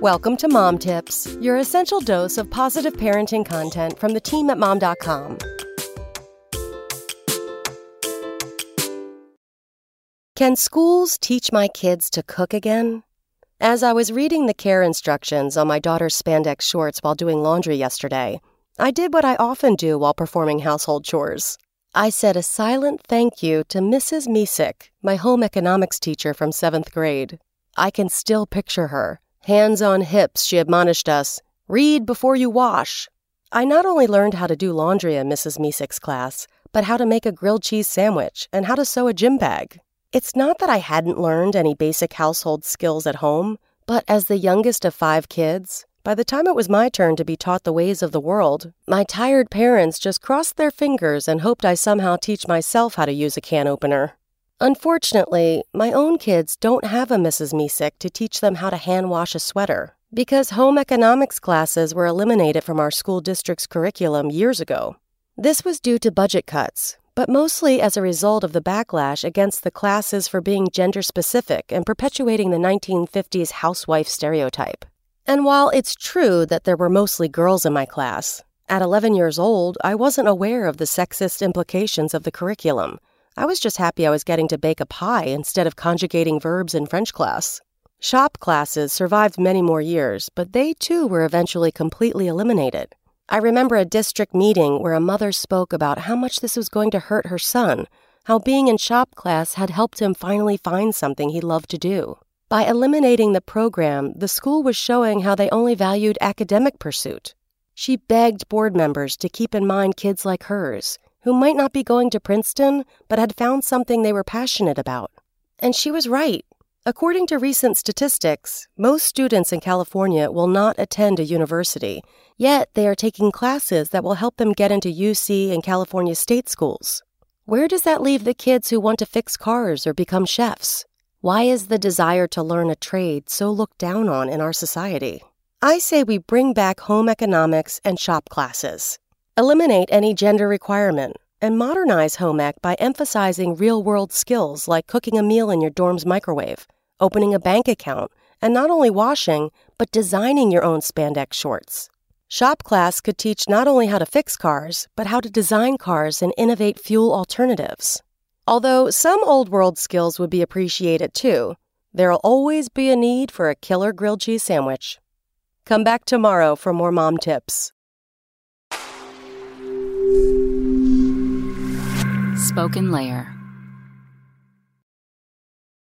Welcome to Mom Tips, your essential dose of positive parenting content from the team at mom.com. Can schools teach my kids to cook again? As I was reading the care instructions on my daughter's spandex shorts while doing laundry yesterday, I did what I often do while performing household chores. I said a silent thank you to Mrs. Misek, my home economics teacher from seventh grade. I can still picture her. Hands on hips, she admonished us read before you wash. I not only learned how to do laundry in Mrs. Misek's class, but how to make a grilled cheese sandwich and how to sew a gym bag. It's not that I hadn't learned any basic household skills at home, but as the youngest of five kids, by the time it was my turn to be taught the ways of the world, my tired parents just crossed their fingers and hoped I somehow teach myself how to use a can opener. Unfortunately, my own kids don't have a Mrs. Misek to teach them how to hand wash a sweater because home economics classes were eliminated from our school district's curriculum years ago. This was due to budget cuts, but mostly as a result of the backlash against the classes for being gender specific and perpetuating the 1950s housewife stereotype. And while it's true that there were mostly girls in my class, at 11 years old, I wasn't aware of the sexist implications of the curriculum. I was just happy I was getting to bake a pie instead of conjugating verbs in French class. Shop classes survived many more years, but they too were eventually completely eliminated. I remember a district meeting where a mother spoke about how much this was going to hurt her son, how being in shop class had helped him finally find something he loved to do. By eliminating the program, the school was showing how they only valued academic pursuit. She begged board members to keep in mind kids like hers, who might not be going to Princeton, but had found something they were passionate about. And she was right. According to recent statistics, most students in California will not attend a university, yet they are taking classes that will help them get into UC and California state schools. Where does that leave the kids who want to fix cars or become chefs? Why is the desire to learn a trade so looked down on in our society? I say we bring back home economics and shop classes, eliminate any gender requirement, and modernize home ec by emphasizing real world skills like cooking a meal in your dorm's microwave, opening a bank account, and not only washing, but designing your own spandex shorts. Shop class could teach not only how to fix cars, but how to design cars and innovate fuel alternatives. Although some old world skills would be appreciated too, there'll always be a need for a killer grilled cheese sandwich. Come back tomorrow for more mom tips. SpokenLayer.